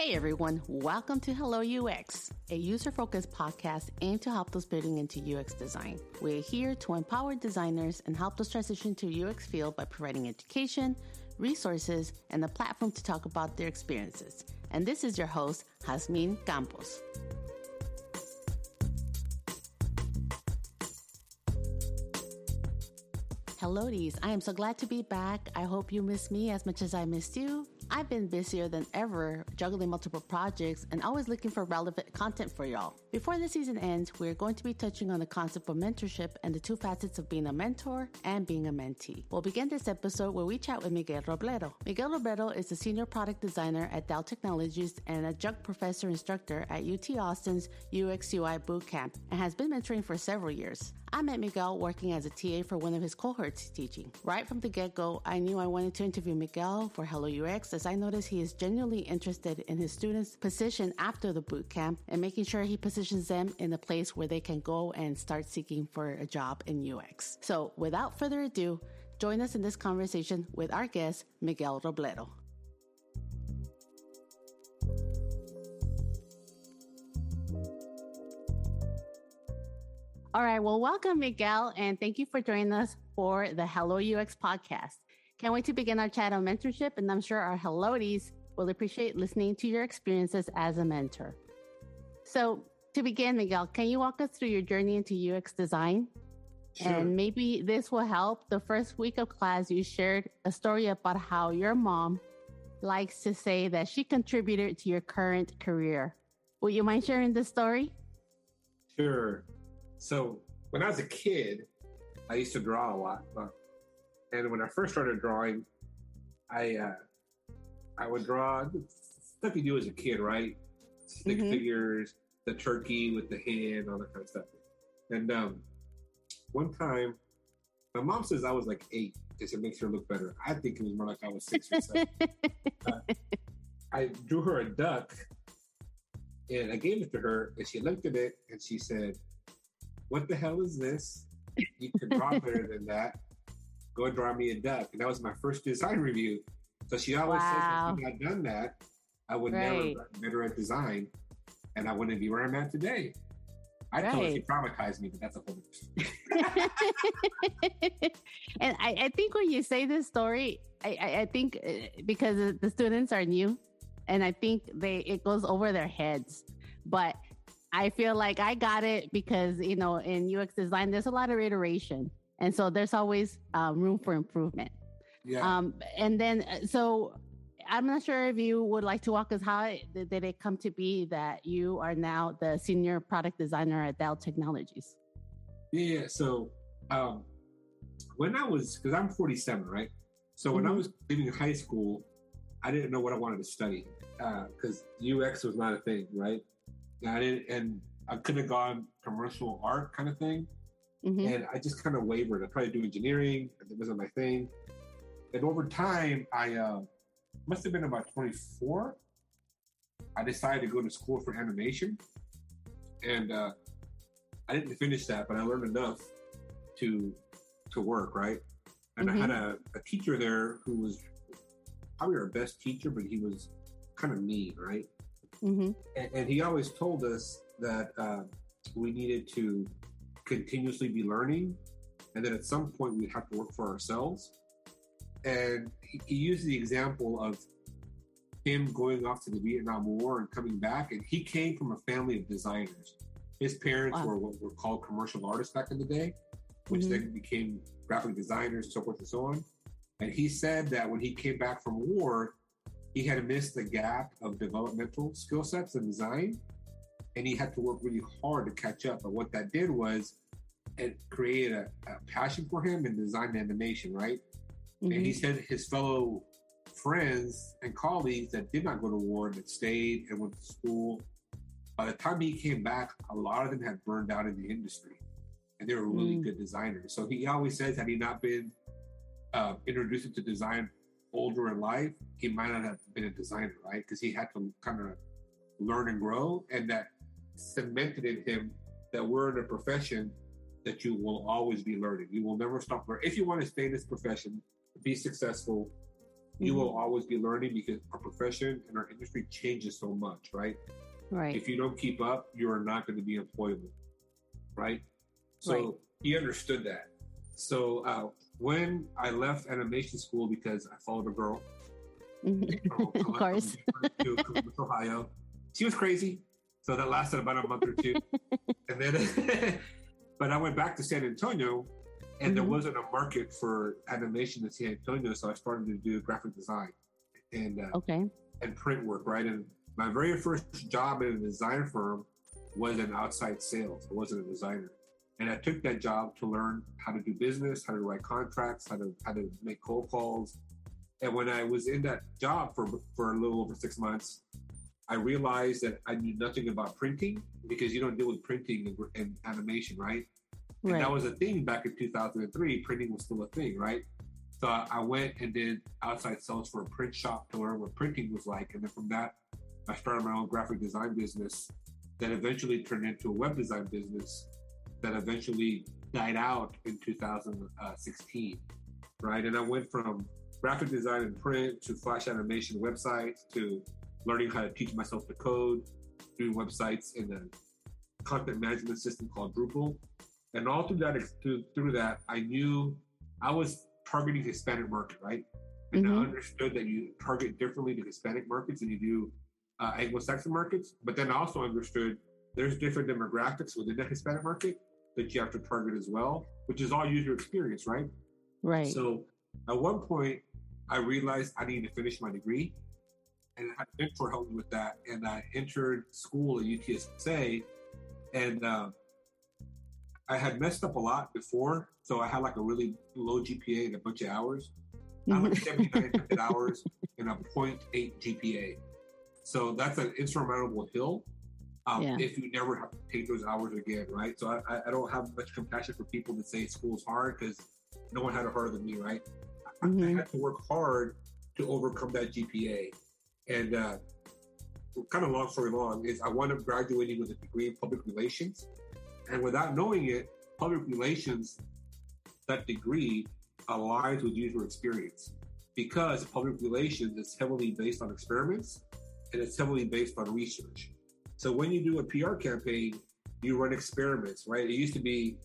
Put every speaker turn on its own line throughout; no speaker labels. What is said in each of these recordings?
Hey everyone, welcome to Hello UX, a user focused podcast aimed to help those building into UX design. We're here to empower designers and help those transition to UX field by providing education, resources, and a platform to talk about their experiences. And this is your host, Jasmine Campos. Hello, I am so glad to be back. I hope you miss me as much as I missed you. I've been busier than ever, juggling multiple projects and always looking for relevant content for y'all. Before the season ends, we're going to be touching on the concept of mentorship and the two facets of being a mentor and being a mentee. We'll begin this episode where we chat with Miguel Robledo. Miguel Robledo is a senior product designer at Dell Technologies and adjunct professor instructor at UT Austin's UX UI Bootcamp and has been mentoring for several years. I met Miguel working as a TA for one of his cohorts teaching. Right from the get go, I knew I wanted to interview Miguel for Hello UX as I noticed he is genuinely interested in his students' position after the boot camp and making sure he positions them in a place where they can go and start seeking for a job in UX. So without further ado, join us in this conversation with our guest, Miguel Robledo. All right. Well, welcome, Miguel, and thank you for joining us for the Hello UX podcast. Can't wait to begin our chat on mentorship, and I'm sure our Helloties will appreciate listening to your experiences as a mentor. So, to begin, Miguel, can you walk us through your journey into UX design? Sure. And maybe this will help. The first week of class, you shared a story about how your mom likes to say that she contributed to your current career. Would you mind sharing this story?
Sure. So when I was a kid, I used to draw a lot. But, and when I first started drawing, I uh, I would draw stuff you do as a kid, right? Stick mm-hmm. figures, the turkey with the hand, all that kind of stuff. And um, one time, my mom says I was like eight because it makes her look better. I think it was more like I was six or seven. uh, I drew her a duck and I gave it to her, and she looked at it and she said, what the hell is this? You can draw better than that. Go and draw me a duck. And that was my first design review. So she always wow. says, if I had done that, I would right. never be better at design and I wouldn't be where I'm at today. I right. told her she traumatized me, but that's a whole
And I, I, think when you say this story, I, I, I think uh, because the students are new and I think they it goes over their heads. But I feel like I got it because, you know, in UX design, there's a lot of iteration. And so there's always um, room for improvement. Yeah. Um, and then, uh, so I'm not sure if you would like to walk us how did, did it come to be that you are now the senior product designer at Dell Technologies?
Yeah. So um, when I was, because I'm 47, right? So when mm-hmm. I was in high school, I didn't know what I wanted to study because uh, UX was not a thing, right? I didn't, and I could have gone commercial art kind of thing. Mm-hmm. And I just kind of wavered. I tried to do engineering, it wasn't my thing. And over time, I uh, must have been about 24. I decided to go to school for animation. And uh, I didn't finish that, but I learned enough to to work, right? And mm-hmm. I had mm-hmm. a, a teacher there who was probably our best teacher, but he was kind of mean, right? Mm-hmm. And, and, he always told us that uh, we needed to continuously be learning and that at some point we'd have to work for ourselves. And he, he used the example of him going off to the Vietnam War and coming back. And he came from a family of designers. His parents wow. were what were called commercial artists back in the day, which mm-hmm. then became graphic designers, so forth and so on. And he said that when he came back from war, he had missed the gap of developmental skill sets and design, and he had to work really hard to catch up. But what that did was it created a, a passion for him in design animation, right? Mm-hmm. And he said his fellow friends and colleagues that did not go to war, that stayed and went to school, by the time he came back, a lot of them had burned out in the industry and they were really mm. good designers. So he always says, had he not been uh, introduced to design older in life, he might not have been a designer, right? Because he had to kind of learn and grow, and that cemented in him that we're in a profession that you will always be learning. You will never stop learning. If you want to stay in this profession, be successful, you will always be learning because our profession and our industry changes so much, right?
Right.
If you don't keep up, you are not going to be employable, right? So
Right.
he understood that. So uh, when I left animation school because I followed a girl,
of course.
to Columbus, Ohio. She was crazy, so that lasted about a month or two, and then, but I went back to San Antonio, and there
Mhm.
wasn't a market for animation in San Antonio, so I started to do graphic design and uh,
Okay.
and print work. Right, and my very first job in a design firm was in outside sales. I wasn't a designer. And I took that job to learn how to do business, how to write contracts, how to how to make cold calls, and when I was in that job for for a little over six months, I realized that I knew nothing about printing because you don't deal with printing and, and animation, right? And
Right.
that was a thing back in 2003. Printing was still a thing, right? So I I went and did outside sales for a print shop to learn what printing was like, and then from that, I started my own graphic design business that eventually turned into a web design business that eventually died out in 2016, right? And I went from graphic design and print to flash animation websites to learning how to teach myself to code, doing websites in a content management system called Drupal. And all through that, through, through that, I knew I was targeting Hispanic market, right? And I
Mhm.
understood that you target differently to Hispanic markets than you do uh, Anglo-Saxon markets. But then I also understood there's different demographics within the Hispanic market that you have to target as well, which is all user experience, right?
Right.
So at one point, I realized I needed to finish my degree, and I had a mentor help me with that. And I entered school at UTSA, and uh, I had messed up a lot before, so I had like a really low GPA and a bunch of hours. I had like 7,900 hours and a 0.8 GPA. So that's an insurmountable hill um,
Yeah.
if you never have to take those hours again, right? So I, I- don't have much compassion for people that say school's hard because no one had it harder than me, right? I- I,
Mhm.
had to work hard to overcome that GPA. And uh, kind of long story long is I wound up graduating with a degree in public relations. And without knowing it, public relations, that degree aligns with user experience because public relations is heavily based on experiments and it's heavily based on research. So when you do a PR campaign, you run experiments, right? It used to be,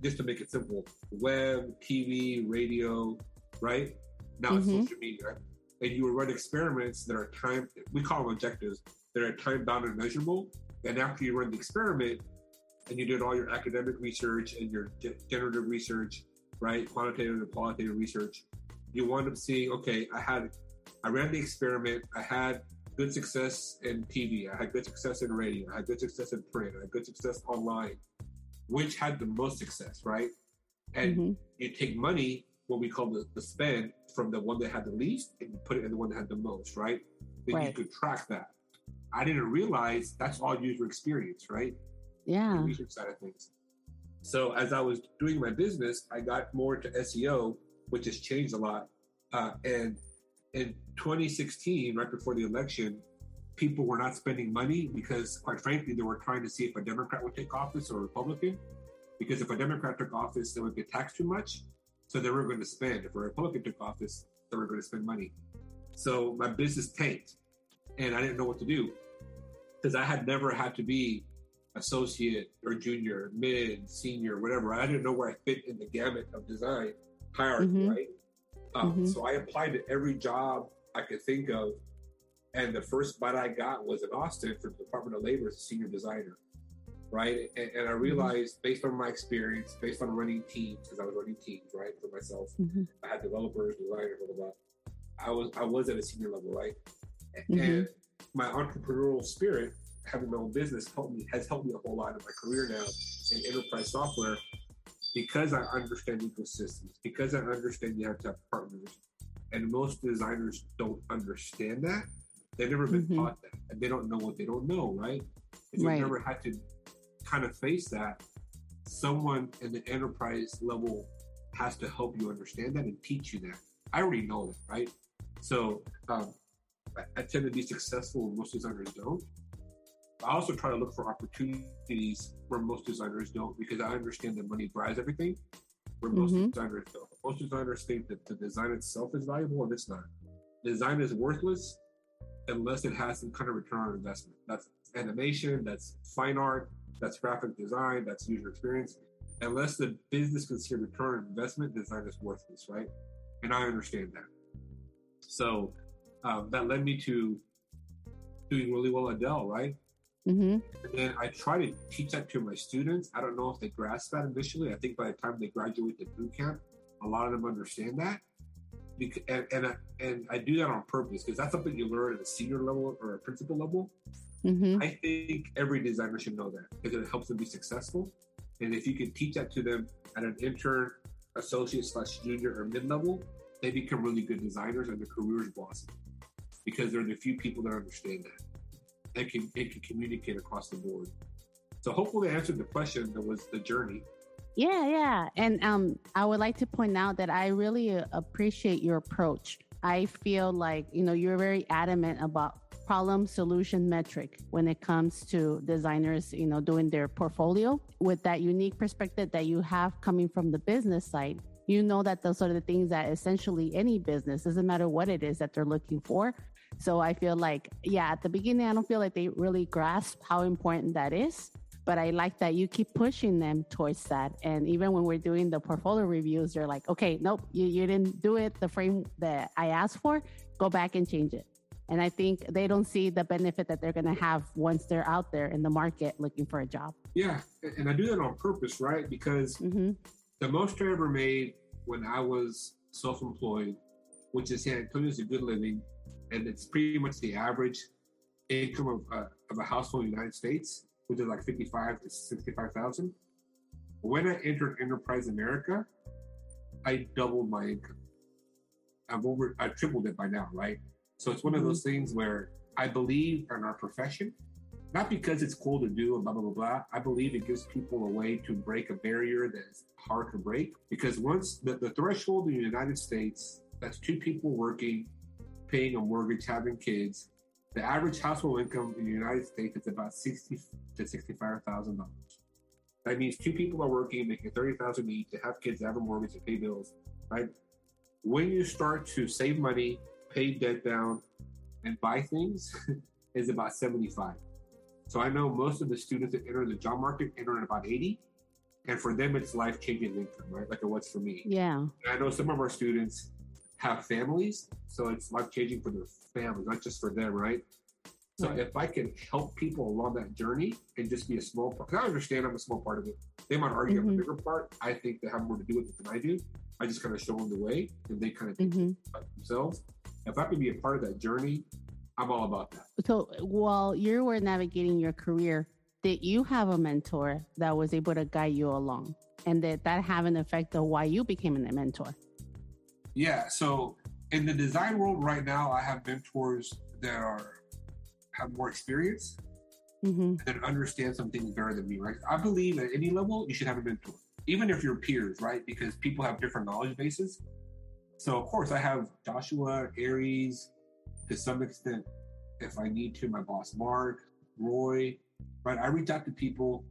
just to make it simple, web, TV, radio, right? Now it's
Mhm.
social media. And you would run experiments that are time, we call them objectives, that are time bound and measurable. And after you run the experiment and you did all your academic research and your generative research, right? Quantitative and qualitative research, you wind up seeing, okay, I had, I ran the experiment, I had good success in TV, I had good success in radio, I had good success in print, I had good success online. Which had the most success, right? And
Mhm.
you take money, what we call the, the spend, from the one that had the least and you put it in the one that had the most, right? Then you could track that. I didn't realize that's all user experience, right? the
Yeah.
research side of things. So as I was doing my business, I got more into SEO, which has changed a lot. Uh, and in 2016, right before the election, people were not spending money because, quite frankly, they were trying to see if a Democrat would take office or a Republican. Because if a Democrat took office, they would get taxed too much, so they were going to spend. If a Republican took office, they were going to spend money. So my business tanked, and I didn't know what to do because I had never had to be associate or junior, mid, senior, whatever. I didn't know where I fit in the gamut of design hierarchy,
Mhm.
right? Um,
Mhm.
So I applied to every job I could think of, and the first bite I got was in Austin for the Department of Labor as a senior designer, right? And, and I realized, based on my experience, based on running teams, because I was running teams, right, for myself,
Mhm.
I had developers, designers, blah blah blah. I was I was at a senior level, right?
Mhm.
And my entrepreneurial spirit, having my own business, helped me has helped me a whole lot in my career now in enterprise software because I understand ecosystems, because I understand you have to have partners, and most designers don't understand that. They've never been
Mhm.
taught that, and they don't know what they don't know, right? If you've never had to kind of face that, someone in the enterprise level has to help you understand that and teach you that. I already know that, right? So um, I, I tend to be successful when most designers don't. I also try to look for opportunities where most designers don't because I understand that money drives everything, where most
Mhm.
designers don't. Most designers think that the design itself is valuable and it's not. design is worthless unless it has some kind of return on investment. That's animation, that's fine art, that's graphic design, that's user experience. Unless the business can see a return on investment, design is worthless, right? And I understand that. So um, that led me to doing really well at Dell, right? Mm-hmm. And then I try to teach that to my students. I don't know if they grasp that initially. I think by the time they graduate the boot camp, a lot of them understand that. Because, and and I, and I do that on purpose because that's something you learn at a senior level or a principal level. Mm-hmm. I think every designer should know that because it helps them be successful. And if you can teach that to them at an intern, associate slash junior or mid level, they become really good designers and their careers blossom because they're the few people that understand that and can, and can communicate across the board. So hopefully I answered the question that was the journey.
Yeah, yeah. And um, I would like to point out that I really uh, appreciate your approach. I feel like, you know, you're very adamant about problem solution metric when it comes to designers, you know, doing their portfolio with that unique perspective that you have coming from the business side. You know that those are the things that essentially any business, doesn't matter what it is that they're looking for, so I feel like, yeah, at the beginning, I don't feel like they really grasp how important that is. But I like that you keep pushing them towards that. And even when we're doing the portfolio reviews, they're like, okay, nope, you, you didn't do it the frame that I asked for. Go back and change it. And I think they don't see the benefit that they're going to have once they're out there in the market looking for a job.
Yeah. And I do that on purpose, right? Because mm-hmm. the most I ever made when I was self employed, which is San Antonio's a good living, and it's pretty much the average income of, uh, of a household in the United States, which is like 55 to 65,000. When I entered Enterprise America, I doubled my income. I've over, I tripled it by now, right? So it's one of those mm-hmm. things where I believe in our profession, not because it's cool to do and blah, blah, blah, blah. I believe it gives people a way to break a barrier that's hard to break. Because once the, the threshold in the United States, that's two people working paying a mortgage, having kids, the average household income in the United States is about sixty to sixty-five thousand dollars. That means two people are working, making thirty thousand each, to have kids, have a mortgage, and pay bills. Right? When you start to save money, pay debt down, and buy things, is about seventy-five. So I know most of the students that enter the job market enter at about eighty, and for them it's life-changing income, right? Like it was for me.
Yeah. And
I know some of our students have families, so it's life changing for their families, not just for them, right? So right. if I can help people along that journey and just be a small part, because I understand I'm a small part of it. They might argue mm-hmm. I'm a bigger part. I think they have more to do with it than I do. I just kind of show them the way, and they kind of think mm-hmm. about themselves. If I can be a part of that journey, I'm all about that.
So while you were navigating your career, did you have a mentor that was able to guide you along, and did that have an effect of why you became a mentor?
Yeah. So in the design world right now, I have mentors that are have more experience mm-hmm. and understand some things better than me. Right. I believe at any level you should have a mentor, even if you're peers, right? Because people have different knowledge bases. So of course I have Joshua, Aries, to some extent, if I need to, my boss Mark, Roy, right? I reach out to people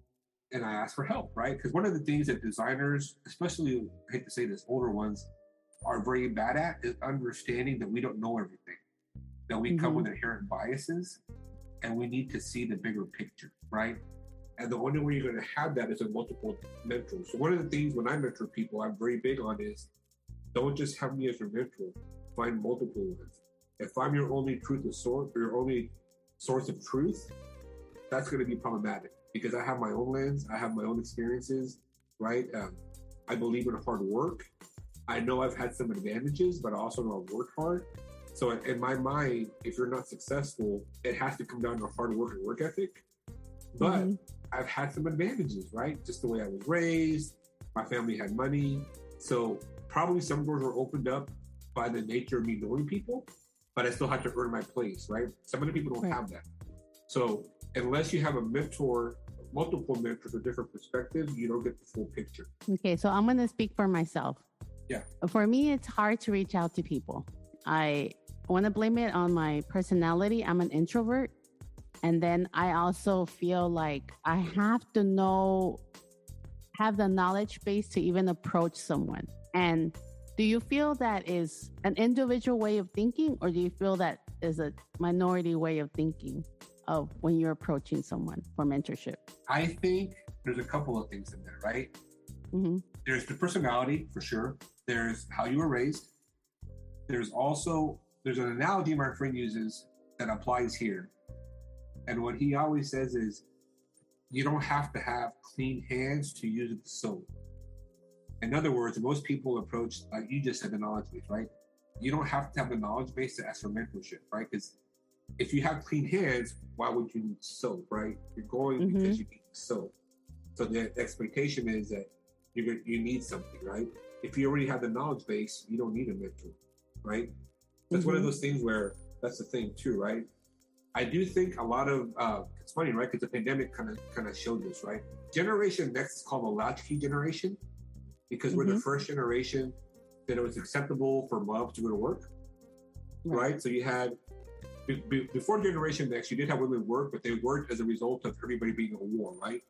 and I ask for help, right? Because one of the things that designers, especially I hate to say this, older ones, are very bad at is understanding that we don't know everything, that we mm-hmm. come with inherent biases, and we need to see the bigger picture, right? And the only way you're going to have that is a multiple mentor. So one of the things when I mentor people, I'm very big on is don't just have me as your mentor. Find multiple ones. If I'm your only truth of source, or your only source of truth, that's going to be problematic because I have my own lens, I have my own experiences, right? Um, I believe in hard work. I know I've had some advantages, but I also know I've worked hard. So in my mind, if you're not successful, it has to come down to hard work and work ethic. But mm-hmm. I've had some advantages, right? Just the way I was raised, my family had money. So probably some doors were opened up by the nature of me knowing people, but I still had to earn my place, right? Some of the people don't right. have that. So unless you have a mentor, multiple mentors with different perspectives, you don't get the full picture.
Okay, so I'm going to speak for myself.
Yeah.
For me, it's hard to reach out to people. I want to blame it on my personality. I'm an introvert. And then I also feel like I have to know, have the knowledge base to even approach someone. And Do you feel that is an individual way of thinking, or do you feel that is a minority way of thinking of when you're approaching someone for mentorship?
I think there's a couple of things in there, right?
hmm
There's the personality for sure. There's how you were raised. There's also there's an analogy my friend uses that applies here, and what he always says is, you don't have to have clean hands to use the soap. In other words, most people approach like you just said the knowledge base, right? You don't have to have the knowledge base to ask for mentorship, right? Because if you have clean hands, why would you need soap, right? You're going
Mhm.
because you need soap. So the expectation is that you're gonna, you need something, right? If you already have the knowledge base, you don't need a mentor, right? That's one of
Mhm.
those things where that's the thing too, right? I do think a lot of uh, it's funny, right? Because the pandemic kind of kind of showed this, right? Generation Next is called the latchkey generation because we're the
Mhm.
first generation that it was acceptable for moms to go to work, right? So you had be- be- before Generation Next, you did have women work, but they worked as a result of everybody being at war, right?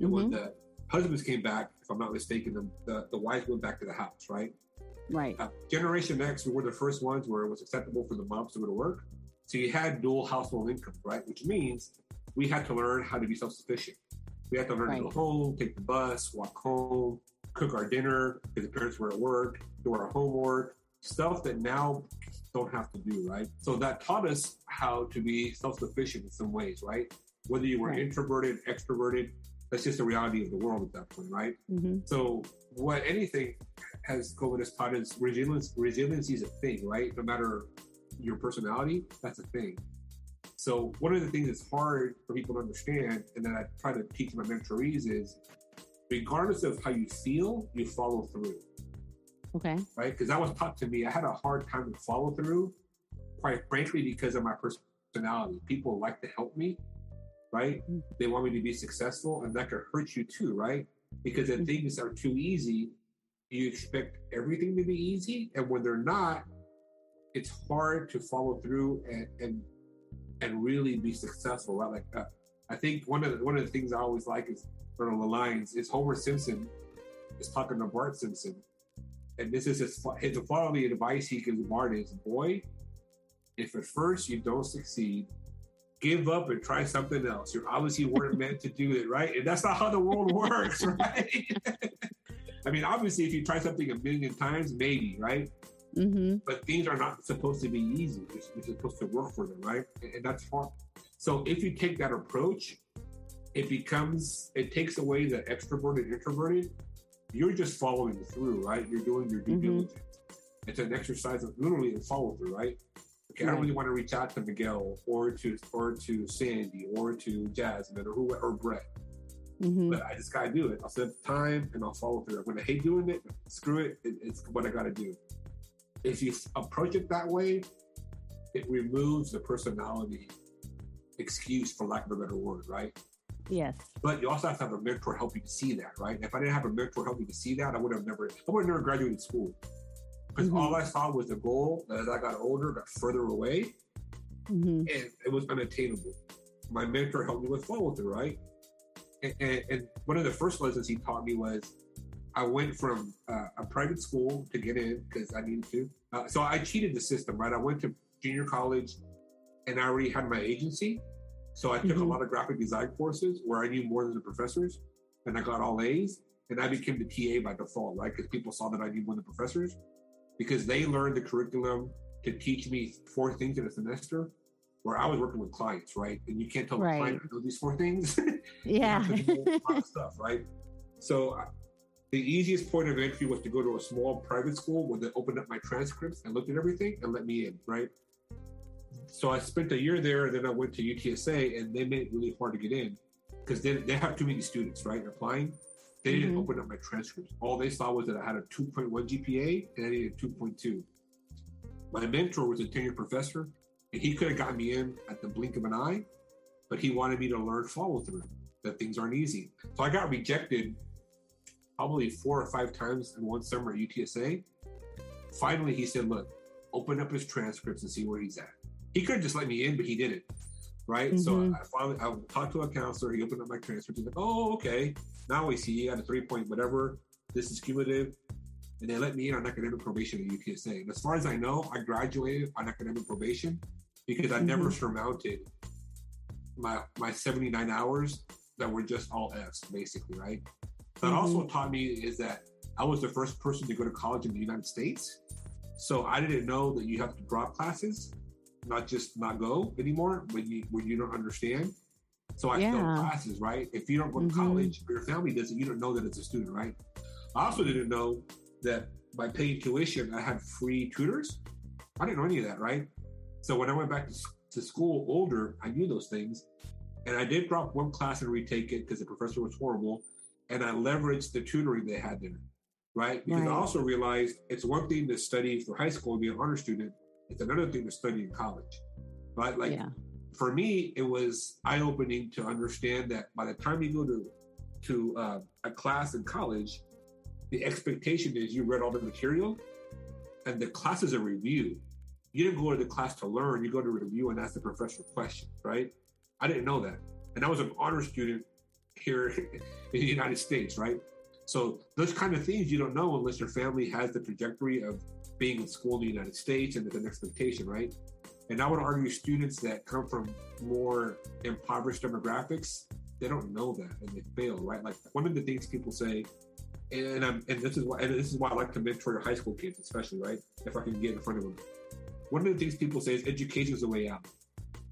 And when
Mhm.
the husbands came back, if I'm not mistaken, the, the, the wives went back to the house, right?
Right.
Uh, Generation X, we were the first ones where it was acceptable for the moms to go to work. So you had dual household income, right? Which means we had to learn how to be self sufficient. We had to learn to go home, take the bus, walk home, cook our dinner because the parents were at work, do our homework, stuff that now don't have to do, right? So that taught us how to be self sufficient in some ways, right? Whether you were
Right.
introverted, extroverted, that's just the reality of the world at that point, right?
hmm
So what anything has COVID has taught is resilience. Resiliency is a thing, right? No matter your personality, that's a thing. So one of the things that's hard for people to understand, and that I try to teach my mentorees is, regardless of how you feel, you follow through,
Okay.
right? Because that was taught to me. I had a hard time to follow through, quite frankly, because of my personality. People like to help me, right?
Mhm.
They want me to be successful, and that could hurt you too, right? Because if
Mhm.
things are too easy, you expect everything to be easy, and when they're not, it's hard to follow through and and and really be successful, right? Like uh, I think one of the, one of the things I always like is one of the lines is Homer Simpson is talking to Bart Simpson, and this is his his fatherly advice he gives Bart is, boy, if at first you don't succeed, give up and try something else. You obviously weren't meant to do it, right? And that's not how the world works, right? I mean, obviously, if you try something a million times, maybe, right?
hmm
But things are not supposed to be easy. You're, you're supposed to work for them, right? And, and that's hard. So if you take that approach, it becomes, it takes away the extroverted, introverted. You're just following through, right? You're doing your due
Mhm.
diligence. It's an exercise of literally a follow through, right? I don't really want to reach out to Miguel or to or to Sandy or to Jasmine or who or Brett,
hmm
but I just gotta do it. I'll set the time and I'll follow through. When I hate doing it, screw it. it it's what I gotta do. If you approach it that way, it removes the personality excuse, for lack of a better word, right?
Yes.
But you also have to have a mentor help you to see that, right? If I didn't have a mentor help me to see that, I would have never, I would have never graduated school. Because
Mhm.
all I saw was the goal that as I got older, got further away,
hmm
and it was unattainable. My mentor helped me with follow through, right? And, and, and one of the first lessons he taught me was I went from uh, a private school to get in because I needed to. Uh, so I cheated the system, right? I went to junior college and I already had my agency. So I took a
Mhm.
lot of graphic design courses where I knew more than the professors and I got all A's and I became the TA by default, right? Because people saw that I knew more than the professors because they learned the curriculum to teach me four things in a semester where I was working with clients, right? And you can't tell
Right.
the client I know these four things.
Yeah.
You have to know a lot of stuff, right? So the easiest point of entry was to go to a small private school where they opened up my transcripts and looked at everything and let me in, right? So I spent a year there, and then I went to UTSA, and they made it really hard to get in because they, they have too many students, right, applying. They didn't
Mhm.
open up my transcripts. All they saw was that I had a 2.1 GPA and I needed a 2.2. My mentor was a tenured professor, and he could have gotten me in at the blink of an eye, but he wanted me to learn follow through, that things aren't easy. So I got rejected probably four or five times in one summer at UTSA. Finally, he said, Look, open up his transcripts and see where he's at. He could have just let me in, but he didn't. Right. So
Mhm.
I finally I talked to a counselor. He opened up my transcripts. He's like, Oh, okay. Now I see you got a three point whatever. This is cumulative. and they let me in on academic probation at UTSA. And as far as I know, I graduated on academic probation because I mm-hmm. never surmounted my my 79 hours that were just all F's, basically, right? That mm-hmm. also taught me is that I was the first person to go to college in the United States. So I didn't know that you have to drop classes, not just not go anymore when you when you don't understand. So I yeah. failed classes, right? If you don't go to mm-hmm. college your family doesn't, you don't know that it's a student, right? I also didn't know that by paying tuition, I had free tutors. I didn't know any of that, right? So when I went back to, to school older, I knew those things. And I did drop one class and retake it because the professor was horrible. And I leveraged the tutoring they had there, right? Because right. I also realized it's one thing to study for high school and be an honor student. It's another thing to study in college, right? Like yeah for me, it was eye opening to understand that by the time you go to to uh, a class in college, the expectation is you read all the material, and the class is a review. You didn't go to the class to learn; you go to review and ask the professor questions. Right? I didn't know that, and I was an honor student here in the United States. Right? So those kind of things you don't know unless your family has the trajectory of being in school in the United States and there's an expectation, right? And I would argue students that come from more impoverished demographics, they don't know that and they fail, right? Like one of the things people say, and I'm, and this is why and this is why I like to mentor your high school kids, especially, right? If I can get in front of them. One of the things people say is education is the way out.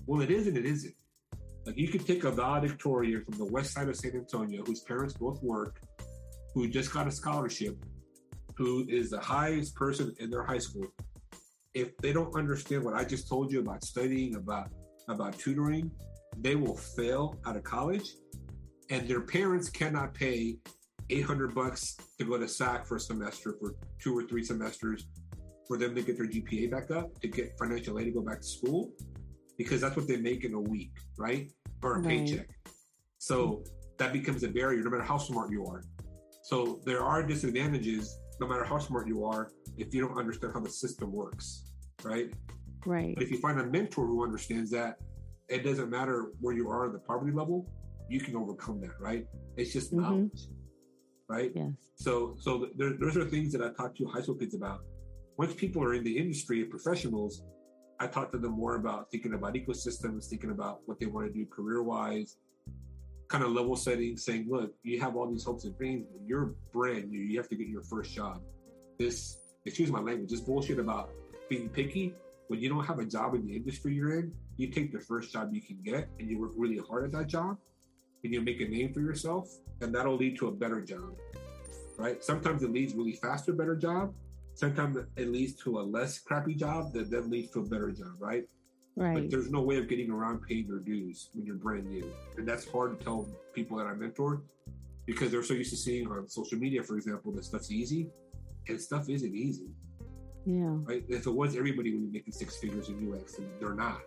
Well, it is and it isn't. Like you could take a valedictorian from the west side of San Antonio whose parents both work, who just got a scholarship, who is the highest person in their high school, if they don't understand what I just told you about studying, about about tutoring, they will fail out of college, and their parents cannot pay 800 bucks to go to SAC for a semester for two or three semesters for them to get their GPA back up to get financial aid to go back to school because that's what they make in a week, right? Or a right. paycheck. So that becomes a barrier no matter how smart you are. So there are disadvantages no matter how smart you are if you don't understand how the system works, right?
Right.
But if you find a mentor who understands that, it doesn't matter where you are in the poverty level, you can overcome that, right? It's just mm-hmm. knowledge, right?
Yes.
So, so there, those are things that I talk to high school kids about. Once people are in the industry and professionals, I talk to them more about thinking about ecosystems, thinking about what they want to do career wise, kind of level setting, saying, look, you have all these hopes and dreams, but you're brand new. You have to get your first job. This excuse my language, this bullshit about being picky. When you don't have a job in the industry you're in, you take the first job you can get and you work really hard at that job and you make a name for yourself, and that'll lead to a better job. Right? Sometimes it leads really fast to a better job. Sometimes it leads to a less crappy job that then leads to a better job, right?
Right.
But there's no way of getting around paying your dues when you're brand new. And that's hard to tell people that I mentor because they're so used to seeing on social media, for example, that stuff's easy and stuff isn't easy.
Yeah.
Right. If it was everybody would be making six figures in UX, and they're not.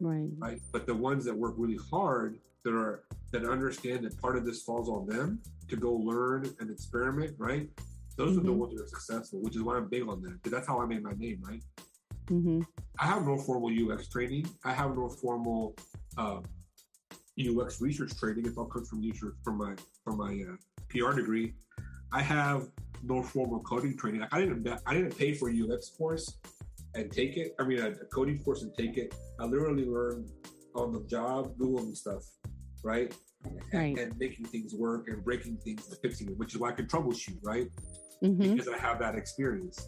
Right.
Right. But the ones that work really hard, that are that understand that part of this falls on them to go learn and experiment, right? Those mm-hmm. are the mm-hmm. ones that are successful, which is why I'm big on that because that's how I made my name, right?
Mm-hmm.
I have no formal UX training. I have no formal uh, UX research training. It all comes from research from my from my uh, PR degree. I have no formal coding training. I didn't I didn't pay for a UX course and take it. I mean, a, coding course and take it. I literally learned on the job, Googling stuff, right?
Right.
And, and making things work and breaking things and fixing it, which is why I can troubleshoot, right?
Mm-hmm.
Because I have that experience.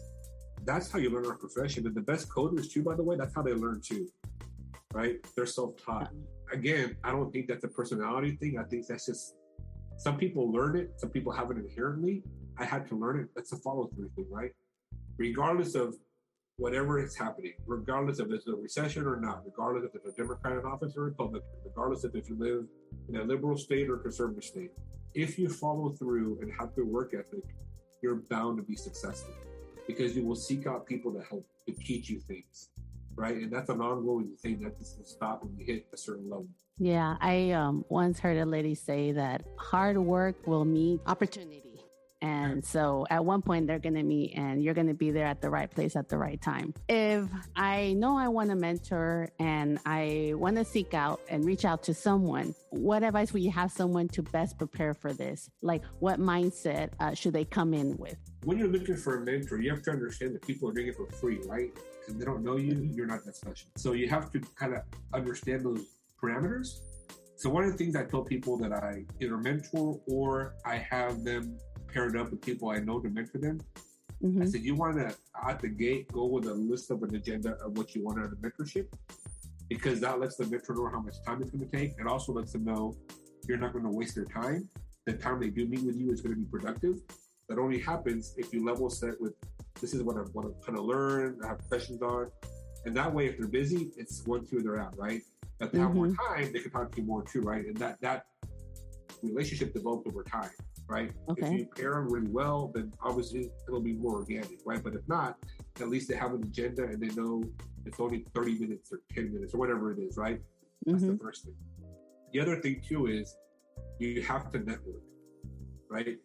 That's how you learn our profession. And the best coders, too, by the way, that's how they learn too, right? They're self taught. Again, I don't think that's a personality thing. I think that's just some people learn it, some people have it inherently, I had to learn it. That's a follow through thing, right? Regardless of whatever is happening, regardless of if it's a recession or not, regardless if it's a Democrat in office or Republican, regardless of if you live in a liberal state or conservative state, if you follow through and have the work ethic, you're bound to be successful because you will seek out people to help to teach you things, right? And that's an ongoing thing that doesn't stop when you hit a certain level.
Yeah, I um, once heard a lady say that hard work will meet opportunity And so at one point they're going to meet and you're going to be there at the right place at the right time. If I know I want to mentor and I want to seek out and reach out to someone, what advice would you have someone to best prepare for this? Like what mindset uh, should they come in with?
When you're looking for a mentor, you have to understand that people are doing it for free, right? Because they don't know you, you're not that special. So you have to kind of understand those parameters. So one of the things I tell people that I either mentor or I have them paired up with people I know to mentor them. Mm-hmm. I said, you want to, at the gate, go with a list of an agenda of what you want out of mentorship, because that lets the mentor know how much time it's going to take. and also lets them know you're not going to waste their time. The time they do meet with you is going to be productive. That only happens if you level set with this is what I want to kind of learn, I have questions on. And that way, if they're busy, it's one, two, they're out, right? If they have mm-hmm. more time, they can talk to you more too, right? And that that relationship develops over time right? Okay. If you pair them really well, then obviously it'll be more organic, right? But if not, at least they have an agenda and they know it's only 30 minutes or 10 minutes or whatever it is, right? That's mm-hmm. the first thing. The other thing too is you have to network, right?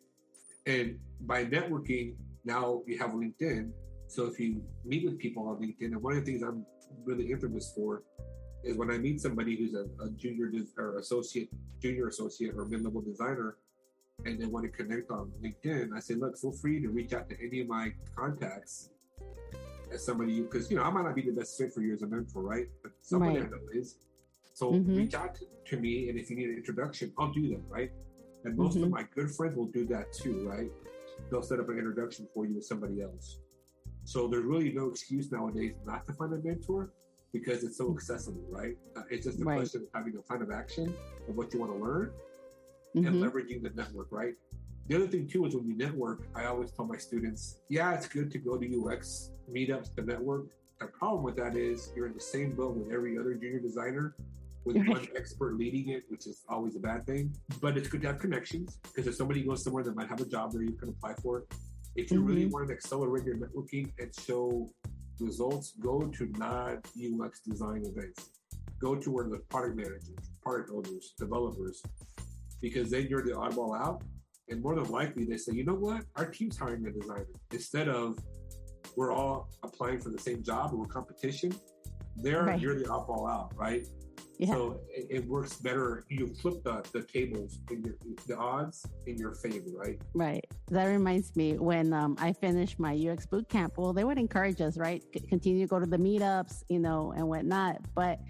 And by networking, now you have LinkedIn. So if you meet with people on LinkedIn, and one of the things I'm really infamous for is when I meet somebody who's a, a junior or associate, junior associate or mid-level designer, and they want to connect on LinkedIn, I say, look, feel free to reach out to any of my contacts as somebody because you know I might not be the best fit for you as a mentor, right? But somebody right. I know is. So mm-hmm. reach out to, me, and if you need an introduction, I'll do that, right? And most mm-hmm. of my good friends will do that too, right? They'll set up an introduction for you with somebody else. So there's really no excuse nowadays not to find a mentor because it's so accessible, right? Uh, it's just a right. question of having a plan of action of what you want to learn mm-hmm. and leveraging the network, right? The other thing too is when you network, I always tell my students, yeah, it's good to go to UX meetups to network. The problem with that is you're in the same boat with every other junior designer with one expert leading it, which is always a bad thing. But it's good to have connections because if somebody goes somewhere that might have a job there, you can apply for it. If you mm-hmm. really want to accelerate your networking and show results, go to non UX design events. Go to where the product managers, product owners, developers, because then you're the oddball out. And more than likely, they say, you know what? Our team's hiring a designer instead of we're all applying for the same job or we're competition. There, right. you're the oddball out, right? Yeah. So it, it, works better. You flip the, the tables, in your, the odds in your favor, right?
Right. That reminds me when um, I finished my UX boot camp. Well, they would encourage us, right? C- continue to go to the meetups, you know, and whatnot. But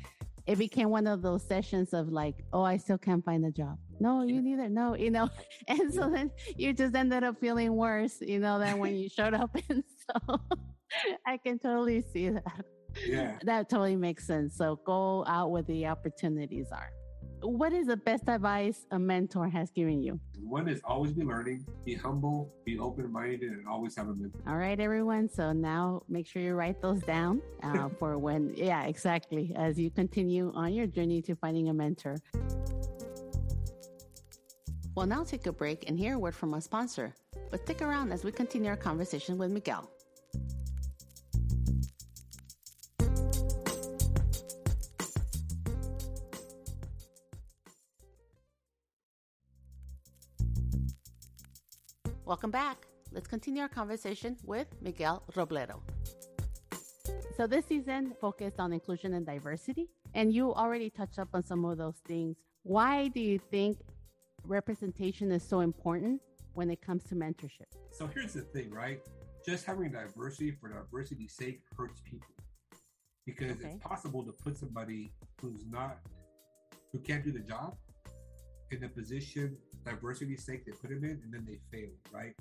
it became one of those sessions of like, oh, I still can't find a job. No, you neither. No, you know, and so then you just ended up feeling worse, you know, than when you showed up. And so I can totally see that.
Yeah.
That totally makes sense. So go out where the opportunities are. What is the best advice a mentor has given you?
One is always be learning, be humble, be open minded, and always have a mentor.
All right, everyone. So now make sure you write those down uh, for when, yeah, exactly, as you continue on your journey to finding a mentor. We'll now take a break and hear a word from our sponsor, but stick around as we continue our conversation with Miguel. Welcome back. Let's continue our conversation with Miguel Robledo. So, this season focused on inclusion and diversity, and you already touched up on some of those things. Why do you think representation is so important when it comes to mentorship?
So, here's the thing, right? Just having diversity for diversity's sake hurts people because okay. it's possible to put somebody who's not, who can't do the job in a position diversity's sake they put them in and then they fail, right?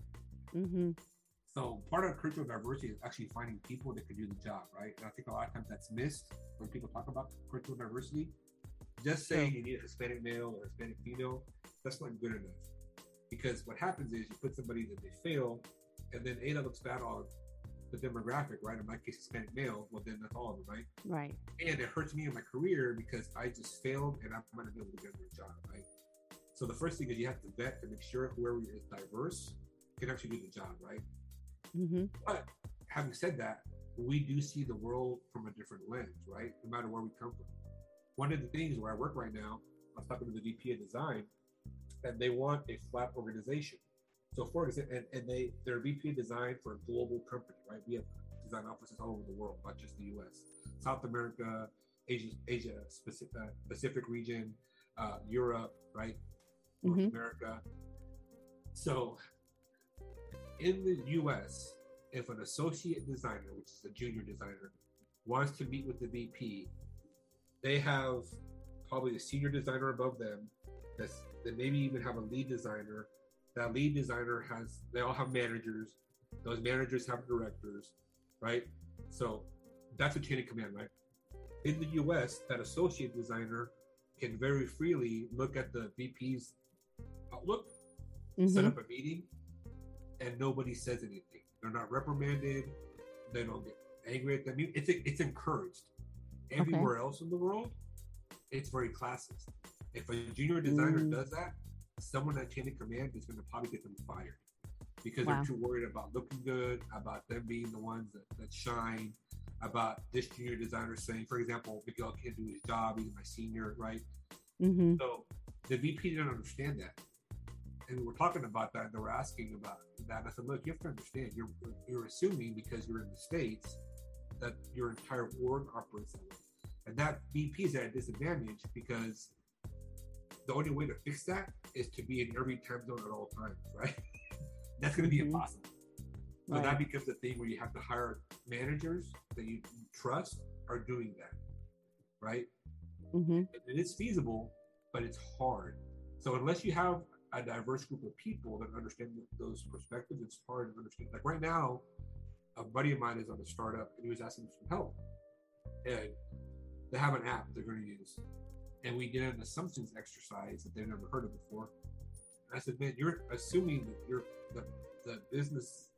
Mm-hmm. So part of curriculum diversity is actually finding people that can do the job, right? And I think a lot of times that's missed when people talk about curriculum diversity. Just saying you need a Hispanic male or Hispanic female, that's not good enough. Because what happens is you put somebody that they fail, and then A, that looks bad on the demographic, right? In my case, Hispanic male, well, then that's all of them, right?
Right.
And it hurts me in my career because I just failed and I'm going to be able to get a job, right? So the first thing is you have to vet to make sure whoever is diverse can actually do the job, right? Mm-hmm. But having said that, we do see the world from a different lens, right? No matter where we come from. One of the things where I work right now, I was talking to the VP of design, that they want a flat organization. So for example, and, and they they're VP of design for a global company, right? We have design offices all over the world, not just the U.S., South America, Asia, Asia Pacific, uh, Pacific region, uh, Europe, right, North
Mhm.
America. So in the U.S., if an associate designer, which is a junior designer, wants to meet with the VP, they have probably a senior designer above them. That's they maybe even have a lead designer. That lead designer has they all have managers. Those managers have directors, right? So that's a chain of command, right? In the US, that associate designer can very freely look at the VP's outlook, set
Mhm.
up a meeting, and nobody says anything. They're not reprimanded. They don't get angry at them. It's it's encouraged. Everywhere else in the world, it's very classist. If a junior designer
Mm.
does that, someone at chain of command is going to probably get them fired because
Wow.
they're too worried about looking good, about them being the ones that, that shine, about this junior designer saying, for example, Miguel can't do his job, he's my senior, right?
Mhm.
So the VP didn't understand that. And we were talking about that, they were asking about that. I said, look, you have to understand, you're you're assuming because you're in the States that your entire org operates that way. And that VP is at a disadvantage because the only way to fix that is to be in every time zone at all times, right? That's going to be
Mhm.
impossible. So
Right.
that becomes the thing where you have to hire managers that you trust are doing that, right?
Mhm.
it is feasible, but it's hard. So unless you have a diverse group of people that understand those perspectives, it's hard to understand. Like right now, a buddy of mine is on a startup and he was asking for some help. And they have an app they're going to use. And we did an assumptions exercise that they've never heard of before. And I said, man, you're assuming that you're the, the business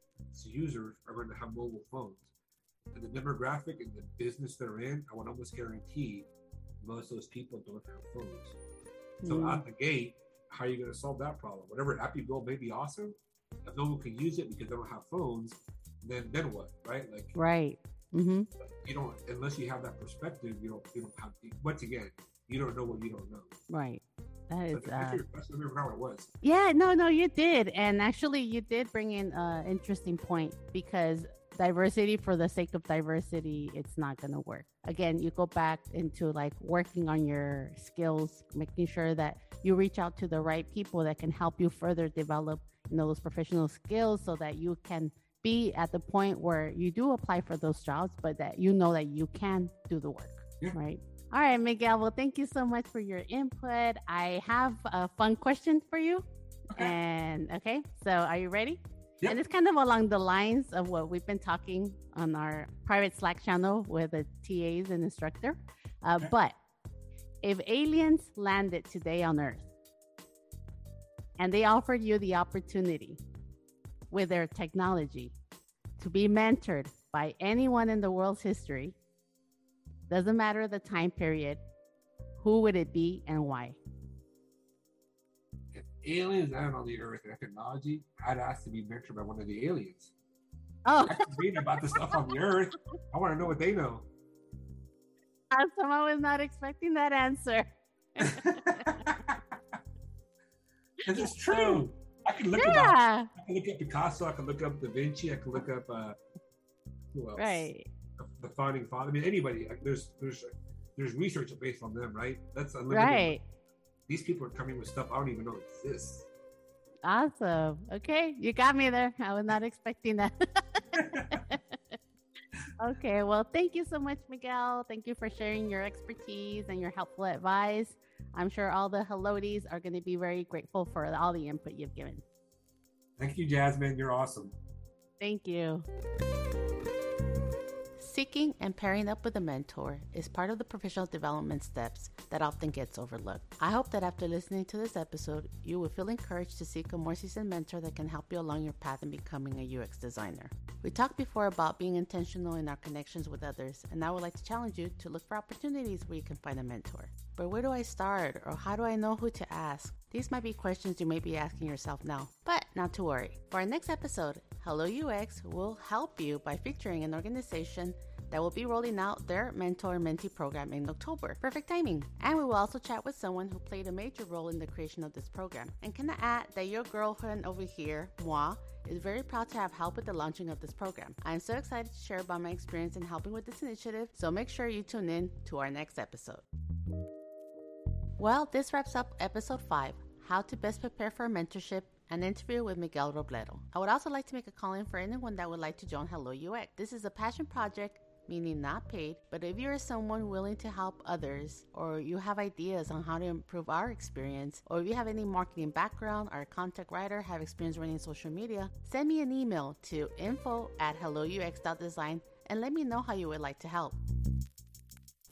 users are going to have mobile phones. And the demographic and the business they're in, I would almost guarantee most of those people don't have phones. So
Mm.
out the gate, how are you going to solve that problem? Whatever app you build may be awesome. If no one can use it because they don't have phones, then then what, right? Like
Right. Mm-hmm.
you don't unless you have that perspective, you don't you don't have once again, you don't know what you don't know.
Right. That
So
uh,
question, I forgot what it was.
Yeah, no, no, you did. And actually, you did bring in an interesting point because diversity for the sake of diversity, it's not going to work. Again, you go back into like working on your skills, making sure that you reach out to the right people that can help you further develop, you know, those professional skills so that you can be at the point where you do apply for those jobs, but that you know that you can do the work,
Yeah.
right? All right, Miguel. Well, thank you so much for your input. I have a fun question for you.
Okay.
And okay, so are you ready?
Yep.
And it's kind of along the lines of what we've been talking on our private Slack channel with the TAs and instructor. Uh,
Okay.
But if aliens landed today on Earth and they offered you the opportunity with their technology to be mentored by anyone in the world's history, doesn't matter the time period, who would it be and why?
Aliens landed on the earth and technology, I'd ask to be mentored by one of the aliens.
Oh,
I can read about the stuff on the earth. I want to know what they know.
someone was not expecting that answer.
This is true. I can look about
Yeah,
I can look up Picasso. I can look up Da Vinci. I can look up uh, who else?
right.
The, the founding father. I mean, anybody. Like, there's there's there's research based on them, right? That's unlimited.
Right.
These people are coming with stuff I don't even know exists.
Awesome. Okay, you got me there. I was not expecting that. okay, well, thank you so much, Miguel. Thank you for sharing your expertise and your helpful advice. I'm sure all the helloties are going to be very grateful for all the input you've given.
Thank you, Jasmine. You're awesome.
Thank you. Seeking and pairing up with a mentor is part of the professional development steps that often gets overlooked. I hope that after listening to this episode, you will feel encouraged to seek a more seasoned mentor that can help you along your path in becoming a UX designer. We talked before about being intentional in our connections with others, and I would like to challenge you to look for opportunities where you can find a mentor. But where do I start, or how do I know who to ask? These might be questions you may be asking yourself now, but not to worry. For our next episode, Hello UX will help you by featuring an organization that will be rolling out their mentor mentee program in October. Perfect timing. And we will also chat with someone who played a major role in the creation of this program. And can I add that your girlfriend over here, moi, is very proud to have helped with the launching of this program. I am so excited to share about my experience in helping with this initiative, so make sure you tune in to our next episode. Well, this wraps up episode 5 How to Best Prepare for a Mentorship an interview with Miguel Robledo. I would also like to make a call in for anyone that would like to join Hello UX. This is a passion project meaning not paid. But if you're someone willing to help others, or you have ideas on how to improve our experience, or if you have any marketing background or a content writer, have experience running social media, send me an email to info at helloux.design and let me know how you would like to help.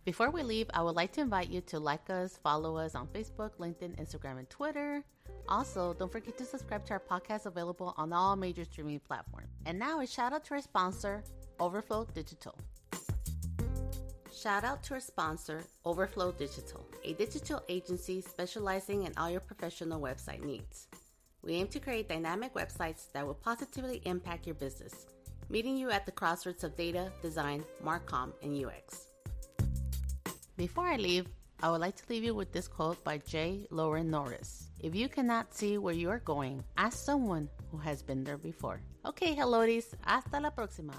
Before we leave, I would like to invite you to like us, follow us on Facebook, LinkedIn, Instagram, and Twitter. Also, don't forget to subscribe to our podcast available on all major streaming platforms. And now a shout out to our sponsor, Overflow Digital. Shout out to our sponsor, Overflow Digital, a digital agency specializing in all your professional website needs. We aim to create dynamic websites that will positively impact your business, meeting you at the crossroads of data, design, marcom, and UX. Before I leave, I would like to leave you with this quote by J. Loren Norris. If you cannot see where you are going, ask someone who has been there before. Okay, helloties, hasta la próxima.